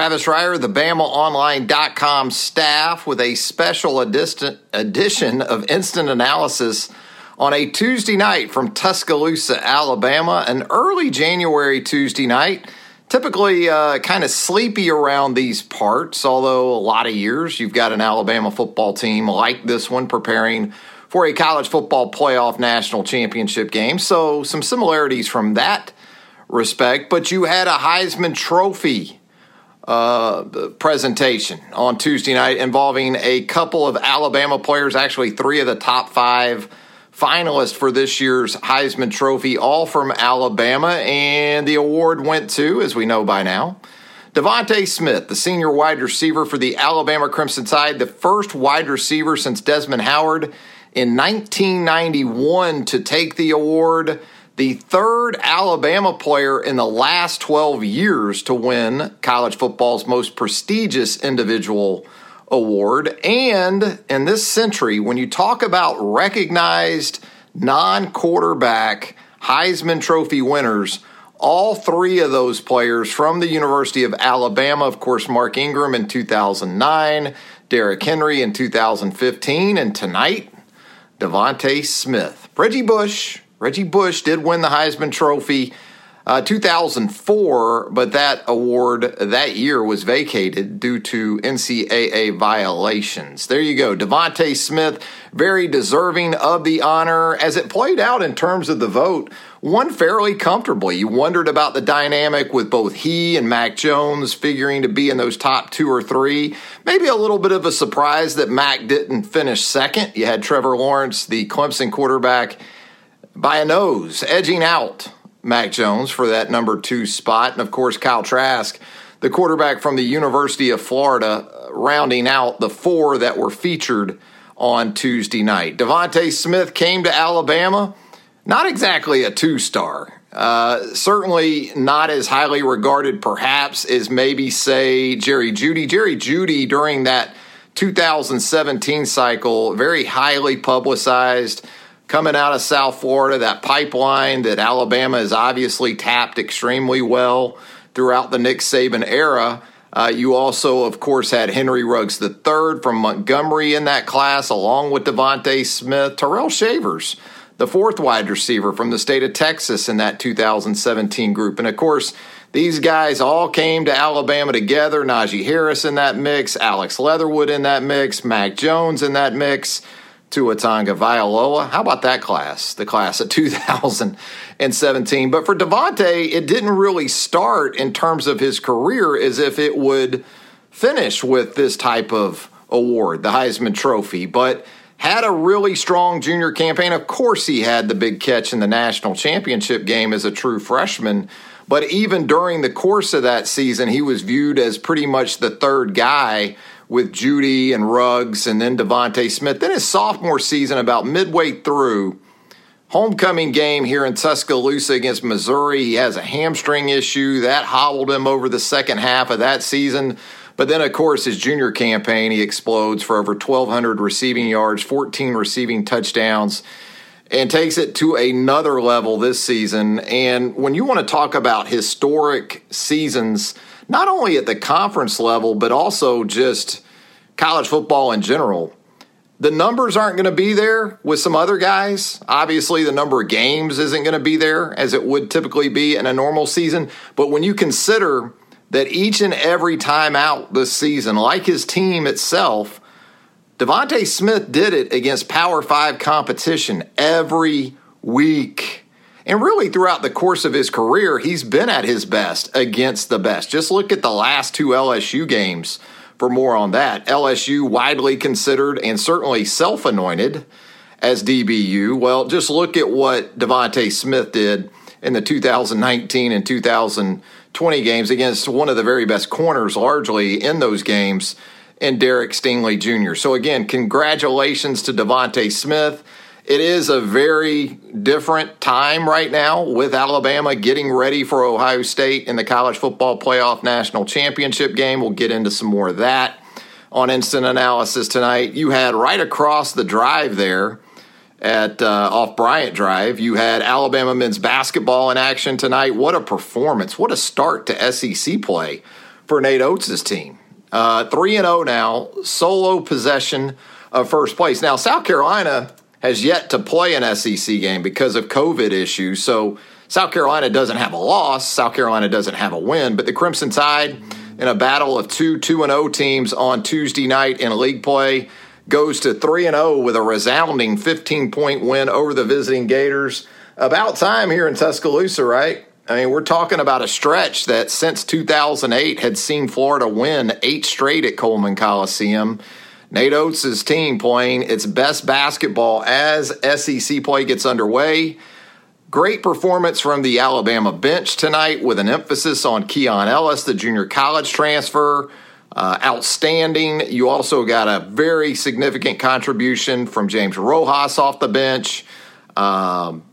Travis Reier, the BamaOnline.com staff, with a special edition of Instant Analysis on a Tuesday night from Tuscaloosa, Alabama, an early January Tuesday night. Typically, uh, kind of sleepy around these parts, although a lot of years you've got an Alabama football team like this one preparing for a college football playoff national championship game. So, some similarities from that respect, but you had a Heisman Trophy uh, presentation on Tuesday night involving a couple of Alabama players, actually three of the top five finalists for this year's Heisman Trophy, all from Alabama. And the award went to, as we know by now, DeVonta Smith, the senior wide receiver for the Alabama Crimson Tide, the first wide receiver since Desmond Howard in 1991 to take the award the third Alabama player in the last 12 years to win college football's most prestigious individual award. And in this century, when you talk about recognized non quarterback Heisman Trophy winners, all three of those players from the University of Alabama, of course, Mark Ingram in 2009, Derrick Henry in 2015, and tonight, DeVonta Smith. Reggie Bush Reggie Bush did win the Heisman Trophy uh, 2004, but that award that year was vacated due to NCAA violations. There you go. DeVonta Smith, very deserving of the honor. As it played out in terms of the vote, won fairly comfortably. You wondered about the dynamic with both he and Mac Jones figuring to be in those top two or three. Maybe a little bit of a surprise that Mac didn't finish second. You had Trevor Lawrence, the Clemson quarterback by a nose, edging out Mac Jones for that number two spot. And of course, Kyle Trask, the quarterback from the University of Florida, rounding out the four that were featured on Tuesday night. DeVonta Smith came to Alabama, not exactly a two star. Uh, certainly not as highly regarded, perhaps, as maybe, say, Jerry Jeudy. Jerry Jeudy during that 2017 cycle, very highly publicized coming out of South Florida, that pipeline that Alabama has obviously tapped extremely well throughout the Nick Saban era. Uh, you also, of course, had Henry Ruggs III from Montgomery in that class, along with DeVonta Smith, Terrell Shavers, the fourth wide receiver from the state of Texas in that 2017 group. And of course, these guys all came to Alabama together. Najee Harris in that mix, Alex Leatherwood in that mix, Mac Jones in that mix. Tua Tagovailoa. How about that class, the class of 2017? But for DeVonta, it didn't really start in terms of his career as if it would finish with this type of award, the Heisman Trophy. But had a really strong junior campaign. Of course, he had the big catch in the national championship game as a true freshman. But even during the course of that season, he was viewed as pretty much the third guy with Jeudy and Ruggs and then DeVonta Smith. Then his sophomore season, about midway through, homecoming game here in Tuscaloosa against Missouri, he has a hamstring issue that hobbled him over the second half of that season. But then, of course, his junior campaign, he explodes for over 1,200 receiving yards, 14 receiving touchdowns, and takes it to another level this season. And when you want to talk about historic seasons, not only at the conference level, but also just college football in general. The numbers aren't going to be there with some other guys. Obviously, the number of games isn't going to be there as it would typically be in a normal season. But when you consider that each and every time out this season, like his team itself, DeVonta Smith did it against Power Five competition every week. And really, throughout the course of his career, he's been at his best against the best. Just look at the last two LSU games for more on that. LSU, widely considered and certainly self anointed as DBU. Well, just look at what DeVonta Smith did in the 2019 and 2020 games against one of the very best corners, largely in those games, in Derek Stingley Jr. So, again, congratulations to DeVonta Smith. It is a very different time right now with Alabama getting ready for Ohio State in the college football playoff national championship game. We'll get into some more of that on instant analysis tonight. You had right across the drive there at uh, off Bryant Drive. You had Alabama men's basketball in action tonight. What a performance! What a start to SEC play for Nate Oats' team. Uh, three and zero oh now, solo possession of first place. Now South Carolina has yet to play an SEC game because of COVID issues. So South Carolina doesn't have a loss. South Carolina doesn't have a win. But the Crimson Tide, in a battle of two two and zero oh teams on Tuesday night in league play goes to 3 and 0 with a resounding 15 point win over the visiting Gators. About time here in Tuscaloosa, right? I mean, we're talking about a stretch that since 2008 had seen Florida win eight straight at Coleman Coliseum. Nate Oats' team playing its best basketball as SEC play gets underway. Great performance from the Alabama bench tonight with an emphasis on Keon Ellis, the junior college transfer uh, outstanding. You also got a very significant contribution from James Rojas off the bench. Um,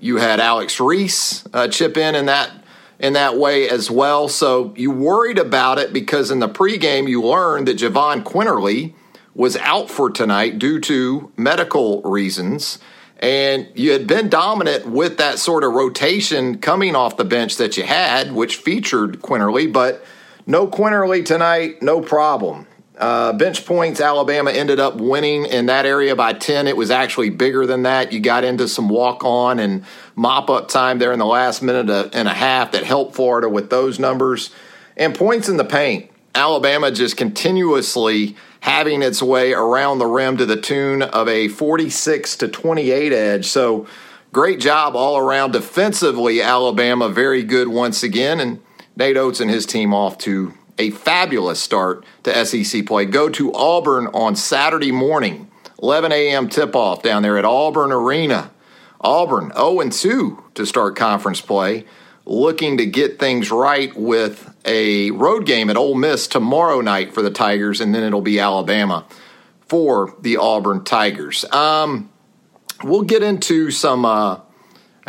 you had Alex Reese uh, chip in in that in that way as well. So you worried about it because in the pregame you learned that Jahvon Quinerly was out for tonight due to medical reasons. And you had been dominant with that sort of rotation coming off the bench that you had, which featured Quinerly, but no Quinerly tonight, no problem. Uh, bench points, Alabama ended up winning in that area by 10. It was actually bigger than that. You got into some walk on and mop up time there in the last minute and a half that helped Florida with those numbers. And points in the paint. Alabama just continuously having its way around the rim to the tune of a 46 to 28 edge. So great job all around defensively. Alabama very good once again. And Nate Oats and his team off to a fabulous start to SEC play. Go to Auburn on Saturday morning, 11 a.m. tip off down there at Auburn Arena. Auburn 0 2 to start conference play, looking to get things right with a road game at Ole Miss tomorrow night for the Tigers, and then it'll be Alabama for the Auburn Tigers. Um, we'll get into some. Uh,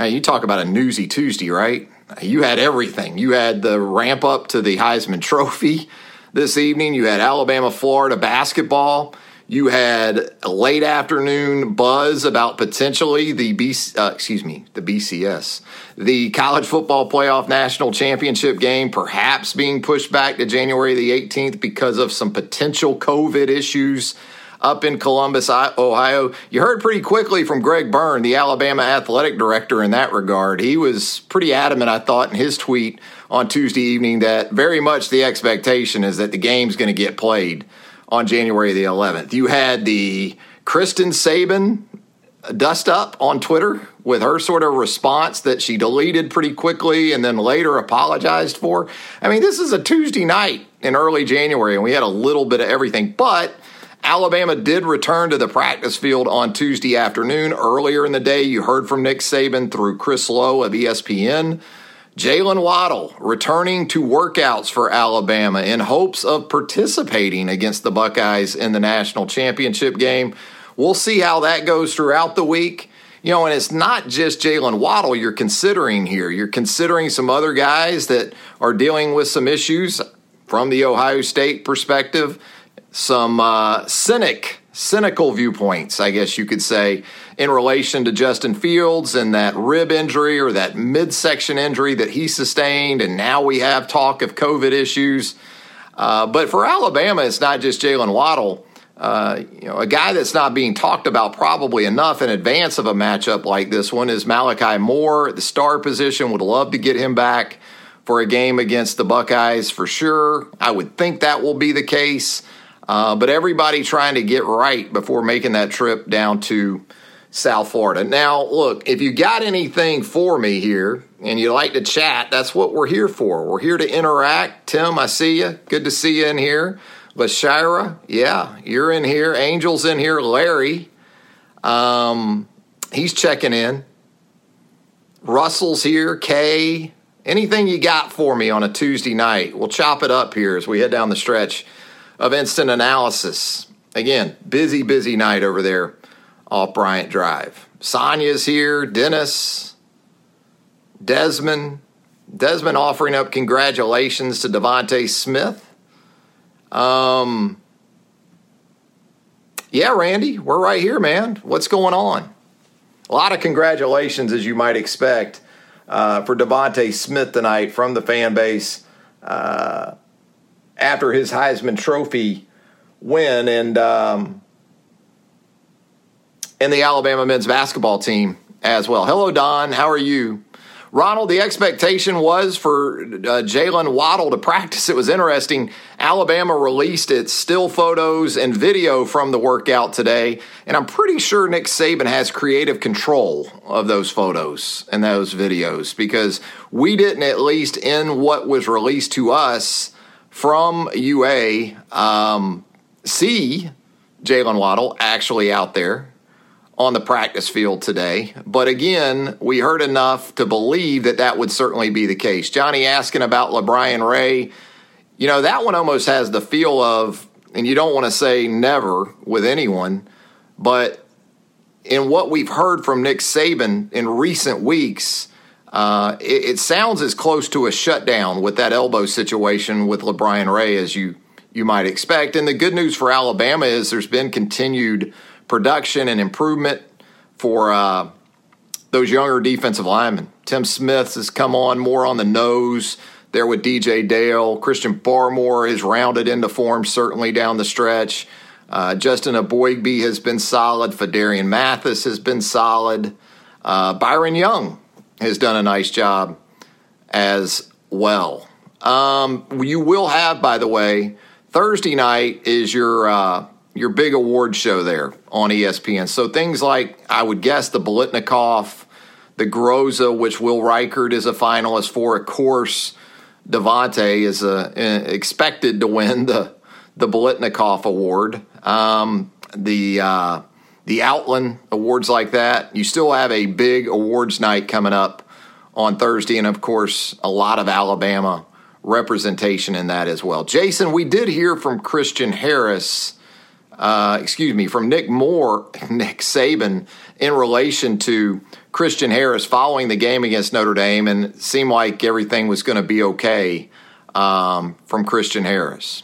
you talk about a newsy Tuesday, right? you had everything. You had the ramp up to the Heisman Trophy this evening. You had Alabama, Florida basketball. You had a late afternoon buzz about potentially the B, uh, excuse me, the BCS, the College Football Playoff National Championship game, perhaps being pushed back to January the 18th because of some potential COVID issues up in Columbus, Ohio. You heard pretty quickly from Greg Byrne, the Alabama athletic director, in that regard. He was pretty adamant, I thought, in his tweet on Tuesday evening that very much the expectation is that the game's going to get played on January the 11th. You had the Kristen Saban dust up on Twitter with her sort of response that she deleted pretty quickly and then later apologized for. I mean, this is a Tuesday night in early January, and we had a little bit of everything, but Alabama did return to the practice field on Tuesday afternoon. Earlier in the day, you heard from Nick Saban through Chris Low of ESPN. Jaylen Waddle returning to workouts for Alabama in hopes of participating against the Buckeyes in the national championship game. We'll see how that goes throughout the week. You know, and it's not just Jaylen Waddle you're considering here. You're considering some other guys that are dealing with some issues from the Ohio State perspective some uh, cynic, cynical viewpoints, I guess you could say, in relation to Justin Fields and that rib injury or that midsection injury that he sustained. And now we have talk of COVID issues. Uh, but for Alabama, it's not just Jaylen Waddle. Uh, you know, a guy that's not being talked about probably enough in advance of a matchup like this one is Malachi Moore the star position. Would love to get him back for a game against the Buckeyes for sure. I would think that will be the case. Uh, but everybody trying to get right before making that trip down to South Florida. Now, look, if you got anything for me here and you like to chat, that's what we're here for. We're here to interact. Tim, I see you. Good to see you in here. Lashira, yeah, you're in here. Angel's in here. Larry, um, he's checking in. Russell's here. Kay, anything you got for me on a Tuesday night? We'll chop it up here as we head down the stretch of instant analysis. Again, busy, busy night over there off Bryant Drive. Sonia's here, Dennis, Desmond. Desmond offering up congratulations to DeVonta Smith. Um, yeah, Randy, we're right here, man. What's going on? A lot of congratulations, as you might expect, uh, for DeVonta Smith tonight from the fan base uh, after his Heisman Trophy win. And um, and the Alabama men's basketball team as well. Hello, Don. How are you? Ronald, the expectation was for uh, Jaylen Waddle to practice. It was interesting. Alabama released its still photos and video from the workout today, and I'm pretty sure Nick Saban has creative control of those photos and those videos because we didn't, at least in what was released to us from UA, um, see Jaylen Waddle actually out there on the practice field today. But again, we heard enough to believe that that would certainly be the case. Johnny asking about LaBryan Ray, you know, that one almost has the feel of, and you don't want to say never with anyone, but in what we've heard from Nick Saban in recent weeks, uh, it, it, sounds as close to a shutdown with that elbow situation with LaBryan Ray as you you might expect. And the good news for Alabama is there's been continued production and improvement for uh, those younger defensive linemen. Tim Smith has come on more on the nose there with DJ Dale. Christian Barmore has rounded into form certainly down the stretch. Uh, Justin Eboigbe has been solid. Phidarian Mathis has been solid. Uh, Byron Young has done a nice job as well. Um, you will have, by the way, Thursday night is your uh, your big award show there on ESPN. So things like I would guess the Biletnikoff, the Groza, which Will Reichard is a finalist for. Of course, DeVonta is uh, expected to win the the Biletnikoff Award. Um, the uh, the Outland awards like that. You still have a big awards night coming up on Thursday, and of course, a lot of Alabama representation in that as well. Jason, we did hear from Christian Harris uh, excuse me, from Nick Moore, Nick Saban, in relation to Christian Harris following the game against Notre Dame, and it seemed like everything was going to be okay um, from Christian Harris.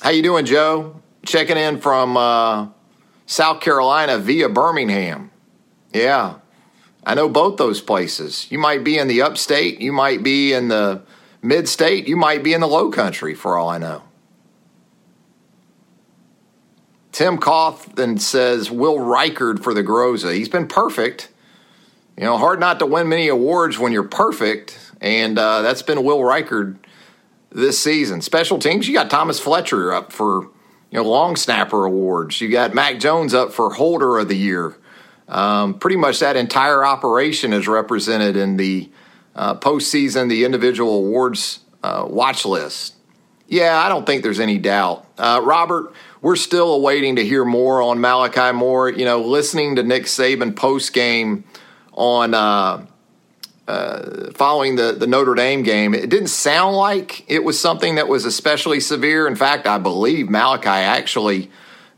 How you doing, Joe? Checking in from uh, South Carolina via Birmingham. Yeah, I know both those places. You might be in the upstate, you might be in the mid state, you might be in the low country for all I know. Tim Cawthon says Will Reichard for the Groza. He's been perfect. You know, hard not to win many awards when you're perfect, and uh, that's been Will Reichard this season. Special teams, you got Thomas Fletcher up for you know long snapper awards. You got Mac Jones up for holder of the year. Um, pretty much that entire operation is represented in the uh, postseason, the individual awards uh, watch list. Yeah, I don't think there's any doubt. Uh, Robert, we're still awaiting to hear more on Malachi Moore. You know, listening to Nick Saban post game on uh, following the, the Notre Dame game, it didn't sound like it was something that was especially severe. In fact, I believe Malachi actually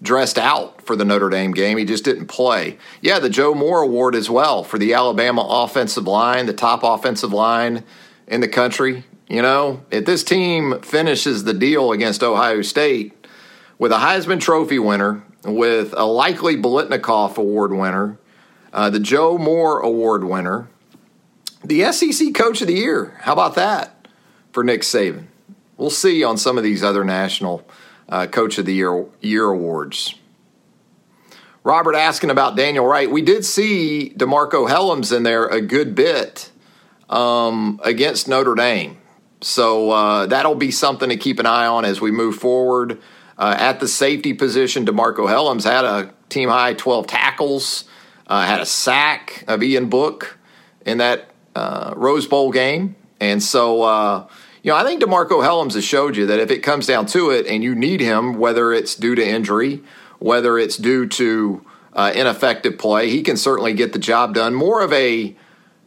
dressed out for the Notre Dame game. He just didn't play. Yeah, the Joe Moore Award as well for the Alabama offensive line, the top offensive line in the country. You know, if this team finishes the deal against Ohio State with a Heisman Trophy winner, with a likely Biletnikoff Award winner, uh, the Joe Moore Award winner, the SEC Coach of the Year. How about that for Nick Saban? We'll see on some of these other national uh, Coach of the Year year awards. Robert asking about Daniel Wright. We did see DeMarcco Hellams in there a good bit um, against Notre Dame. So uh, that'll be something to keep an eye on as we move forward. Uh, at the safety position, DeMarcco Hellams had a team high 12 tackles, uh, had a sack of Ian Book in that uh, Rose Bowl game. And so, uh, you know, I think DeMarcco Hellams has showed you that if it comes down to it and you need him, whether it's due to injury, whether it's due to uh, ineffective play, he can certainly get the job done. More of a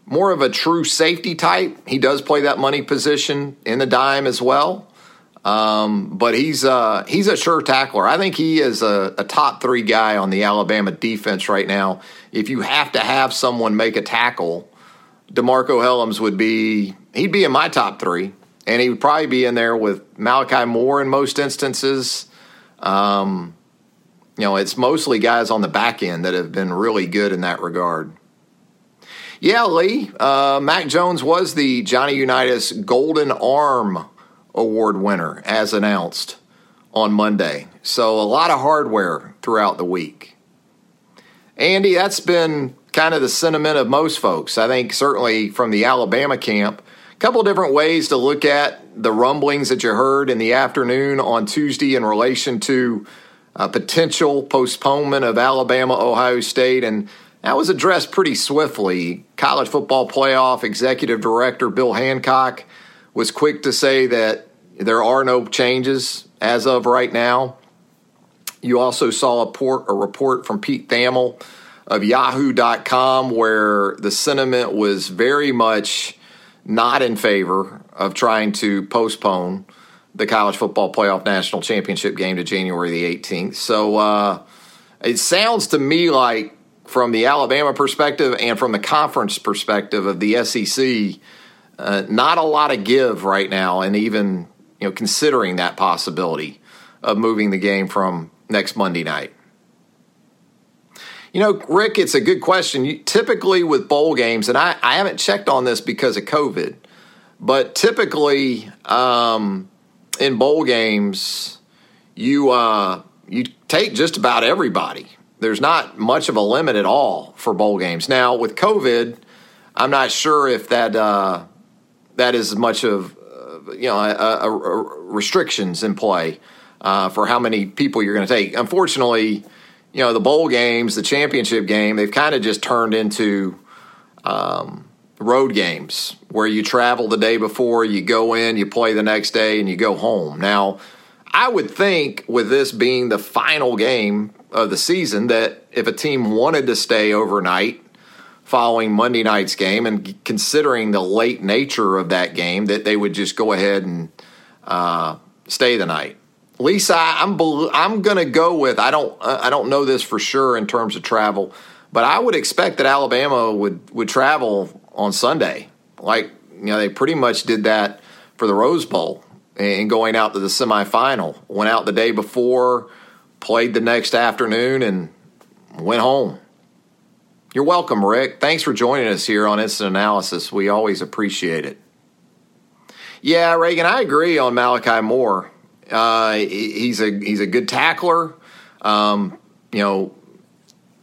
more of a true safety type. He does play that money position in the dime as well. Um, but he's uh, he's a sure tackler. I think he is a, a, top three guy on the Alabama defense right now. If you have to have someone make a tackle, DeMarcco Hellams would be he'd be in my top three, and he would probably be in there with Malachi Moore in most instances. Um, you know, it's mostly guys on the back end that have been really good in that regard. Yeah, Lee, uh, Mac Jones was the Johnny Unitas Golden Arm Award winner, as announced on Monday. So a lot of hardware throughout the week. Andy, that's been kind of the sentiment of most folks. I think certainly from the Alabama camp, a couple different ways to look at the rumblings that you heard in the afternoon on Tuesday in relation to a potential postponement of Alabama Ohio State and that was addressed pretty swiftly. College Football Playoff Executive Director Bill Hancock was quick to say that there are no changes as of right now. You also saw a, port, a report from Pete Thamel of Yahoo.com where the sentiment was very much not in favor of trying to postpone the College Football Playoff National Championship game to January the 18th. So uh, it sounds to me like from the Alabama perspective and from the conference perspective of the SEC, uh, not a lot of give right now, and even you know considering that possibility of moving the game from next Monday night. You know, Rick, it's a good question. You, typically with bowl games, and I, I haven't checked on this because of COVID, but typically um, in bowl games, you uh, you take just about everybody there's not much of a limit at all for bowl games. Now with COVID, I'm not sure if that uh, that is much of uh, you know a, a, a restrictions in play uh, for how many people you're going to take. Unfortunately, you know the bowl games, the championship game, they've kind of just turned into um, road games where you travel the day before, you go in, you play the next day, and you go home. Now, I would think with this being the final game of the season that if a team wanted to stay overnight following Monday night's game and considering the late nature of that game, that they would just go ahead and uh, stay the night. Lisa, I'm I'm going to go with I don't I don't know this for sure in terms of travel, but I would expect that Alabama would would travel on Sunday. Like you know, they pretty much did that for the Rose Bowl and going out to the semifinal. Went out the day before played the next afternoon, and went home. You're welcome, Rick. Thanks for joining us here on Instant Analysis. We always appreciate it. Yeah, Reagan, I agree on Malachi Moore. Uh, he's a he's a good tackler. Um, you know,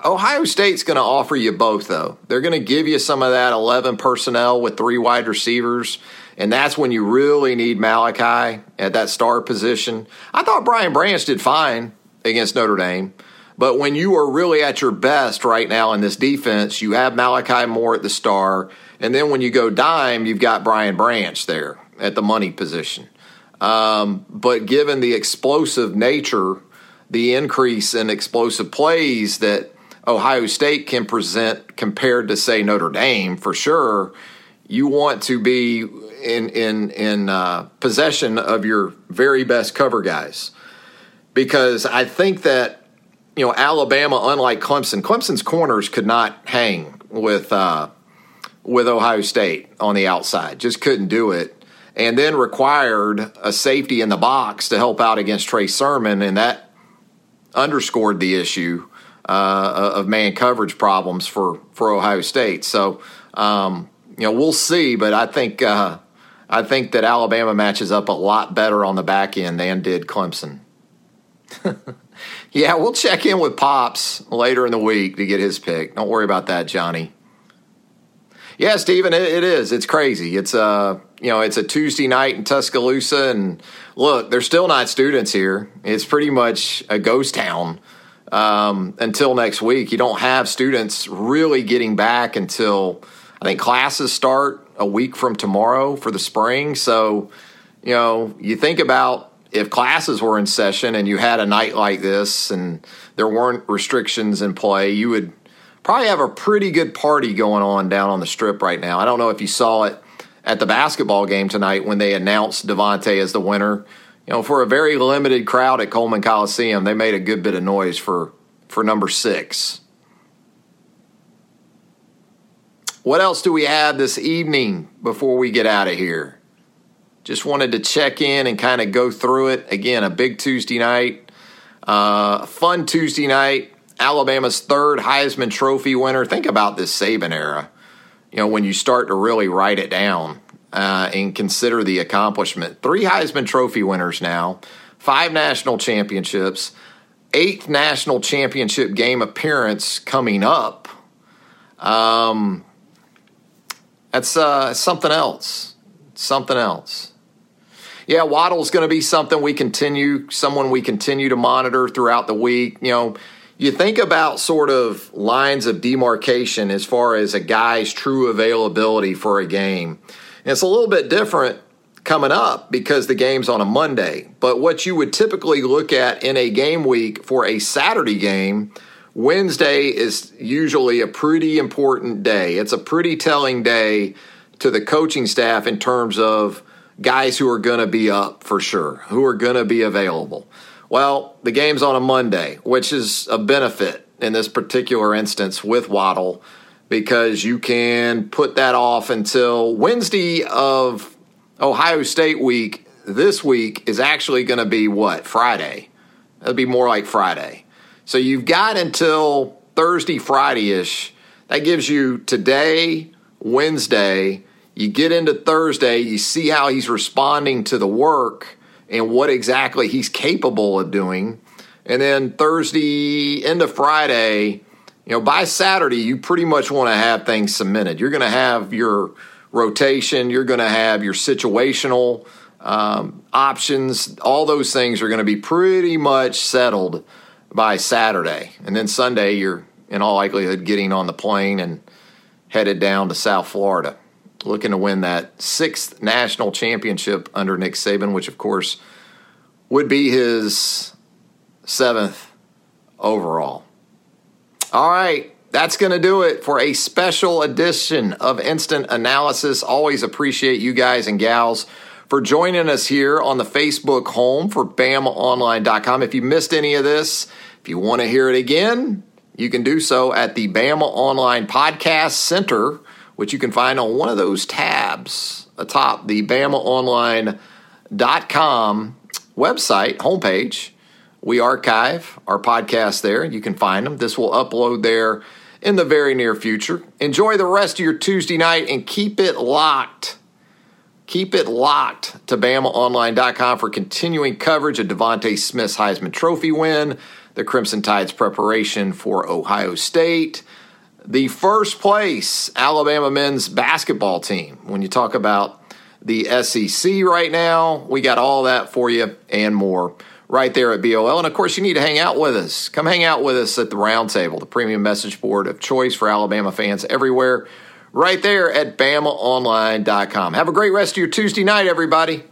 Ohio State's going to offer you both, though. They're going to give you some of that 11 personnel with three wide receivers, and that's when you really need Malachi at that star position. I thought Brian Branch did fine against Notre Dame. But when you are really at your best right now in this defense, you have Malachi Moore at the star. And then when you go dime, you've got Brian Branch there at the money position. Um, but given the explosive nature, the increase in explosive plays that Ohio State can present compared to, say, Notre Dame, for sure, you want to be in in in uh, possession of your very best cover guys because I think that you know Alabama, unlike Clemson, Clemson's corners could not hang with uh, with Ohio State on the outside, just couldn't do it. And then required a safety in the box to help out against Trey Sermon, and that underscored the issue uh, of man coverage problems for for Ohio State. So um, you know we'll see, but I think uh, I think that Alabama matches up a lot better on the back end than did Clemson. yeah, we'll check in with Pops later in the week to get his pick. Don't worry about that, Johnny. Yeah, Stephen, it, it is. It's crazy. It's uh, you know, it's a Tuesday night in Tuscaloosa, and look, there's still not students here. It's pretty much a ghost town um, until next week. You don't have students really getting back until I think classes start a week from tomorrow for the spring. So, you know, you think about if classes were in session and you had a night like this and there weren't restrictions in play, you would probably have a pretty good party going on down on the strip right now. I don't know if you saw it at the basketball game tonight when they announced DeVonta as the winner. You know, for a very limited crowd at Coleman Coliseum, they made a good bit of noise for for number six. What else do we have this evening before we get out of here? Just wanted to check in and kind of go through it. Again, a big Tuesday night, uh, fun Tuesday night. Alabama's third Heisman Trophy winner. Think about this Saban era. You know, when you start to really write it down uh, and consider the accomplishment. Three Heisman Trophy winners now, five national championships, eighth national championship game appearance coming up. Um, that's uh, something else. Something else. Yeah, Waddle's going to be something we continue, someone we continue to monitor throughout the week. You know, you think about sort of lines of demarcation as far as a guy's true availability for a game. And it's a little bit different coming up because the game's on a Monday. But what you would typically look at in a game week for a Saturday game, Wednesday is usually a pretty important day. It's a pretty telling day to the coaching staff in terms of guys who are going to be up for sure, who are going to be available. Well, the game's on a Monday, which is a benefit in this particular instance with Waddle because you can put that off until Wednesday of Ohio State week. This week is actually going to be what? Friday. It'll be more like Friday. So you've got until Thursday, Friday ish. That gives you today, Wednesday. You get into Thursday, you see how he's responding to the work and what exactly he's capable of doing. And then Thursday into Friday, you know, by Saturday, you pretty much want to have things cemented. You're going to have your rotation, you're going to have your situational um, options. All those things are going to be pretty much settled by Saturday. And then Sunday, you're in all likelihood getting on the plane and headed down to South Florida looking to win that sixth national championship under Nick Saban, which of course would be his seventh overall. All right, that's going to do it for a special edition of Instant Analysis. Always appreciate you guys and gals for joining us here on the Facebook home for BamaOnline.com. If you missed any of this, if you want to hear it again, you can do so at the Bama Online Podcast Center which you can find on one of those tabs atop the BamaOnline.com website homepage. We archive our podcast there. You can find them. This will upload there in the very near future. Enjoy the rest of your Tuesday night and keep it locked. Keep it locked to BamaOnline.com for continuing coverage of DeVonta Smith's Heisman Trophy win, the Crimson Tide's preparation for Ohio State, the first place Alabama men's basketball team. When you talk about the SEC right now, we got all that for you and more right there at BOL. And of course, you need to hang out with us. Come hang out with us at the Roundtable, the premium message board of choice for Alabama fans everywhere, right there at BamaOnline.com. Have a great rest of your Tuesday night, everybody.